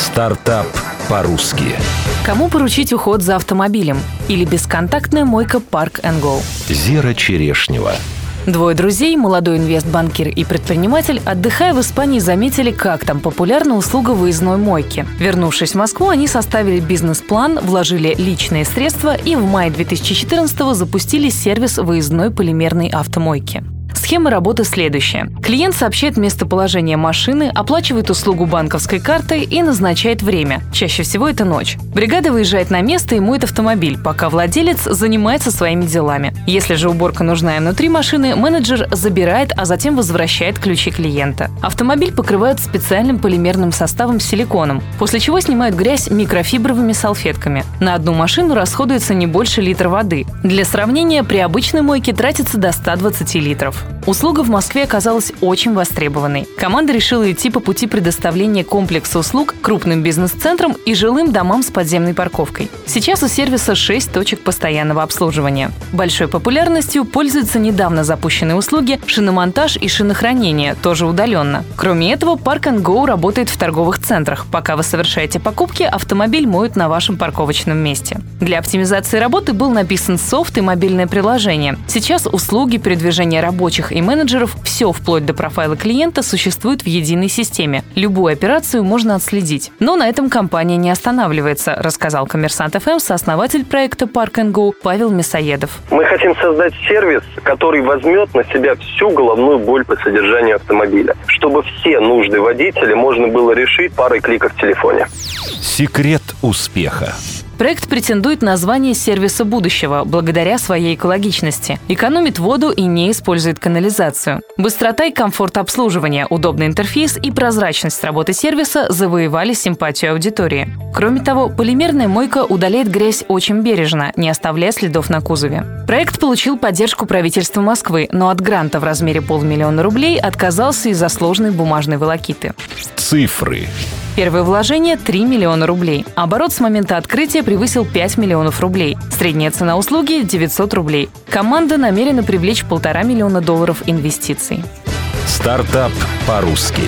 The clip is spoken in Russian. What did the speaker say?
Стартап по-русски. Кому поручить уход за автомобилем? Или бесконтактная мойка Park Go? Зера Черешнева. Двое друзей, молодой инвестбанкир и предприниматель, отдыхая в Испании, заметили, как там популярна услуга выездной мойки. Вернувшись в Москву, они составили бизнес-план, вложили личные средства и в мае 2014 запустили сервис выездной полимерной автомойки. Схема работы следующая. Клиент сообщает местоположение машины, оплачивает услугу банковской картой и назначает время. Чаще всего это ночь. Бригада выезжает на место и моет автомобиль, пока владелец занимается своими делами. Если же уборка нужна внутри машины, менеджер забирает, а затем возвращает ключи клиента. Автомобиль покрывают специальным полимерным составом силиконом, после чего снимают грязь микрофибровыми салфетками. На одну машину расходуется не больше литра воды. Для сравнения, при обычной мойке тратится до 120 литров. Услуга в Москве оказалась очень востребованной. Команда решила идти по пути предоставления комплекса услуг крупным бизнес-центрам и жилым домам с подземной парковкой. Сейчас у сервиса 6 точек постоянного обслуживания. Большой популярностью пользуются недавно запущенные услуги шиномонтаж и шинохранение, тоже удаленно. Кроме этого, Park and Go работает в торговых центрах. Пока вы совершаете покупки, автомобиль моют на вашем парковочном месте. Для оптимизации работы был написан софт и мобильное приложение. Сейчас услуги передвижения рабочих и менеджеров все вплоть до профайла клиента существует в единой системе. Любую операцию можно отследить. Но на этом компания не останавливается, рассказал коммерсант ФМ сооснователь проекта Park and Go Павел Мясоедов. Мы хотим создать сервис, который возьмет на себя всю головную боль по содержанию автомобиля, чтобы все нужды водителя можно было решить парой кликов в телефоне. Секрет успеха. Проект претендует на звание сервиса будущего благодаря своей экологичности. Экономит воду и не использует канализацию. Быстрота и комфорт обслуживания, удобный интерфейс и прозрачность работы сервиса завоевали симпатию аудитории. Кроме того, полимерная мойка удаляет грязь очень бережно, не оставляя следов на кузове. Проект получил поддержку правительства Москвы, но от гранта в размере полмиллиона рублей отказался из-за сложной бумажной волокиты. Цифры. Первое вложение – 3 миллиона рублей. Оборот с момента открытия превысил 5 миллионов рублей. Средняя цена услуги – 900 рублей. Команда намерена привлечь полтора миллиона долларов инвестиций. Стартап по-русски.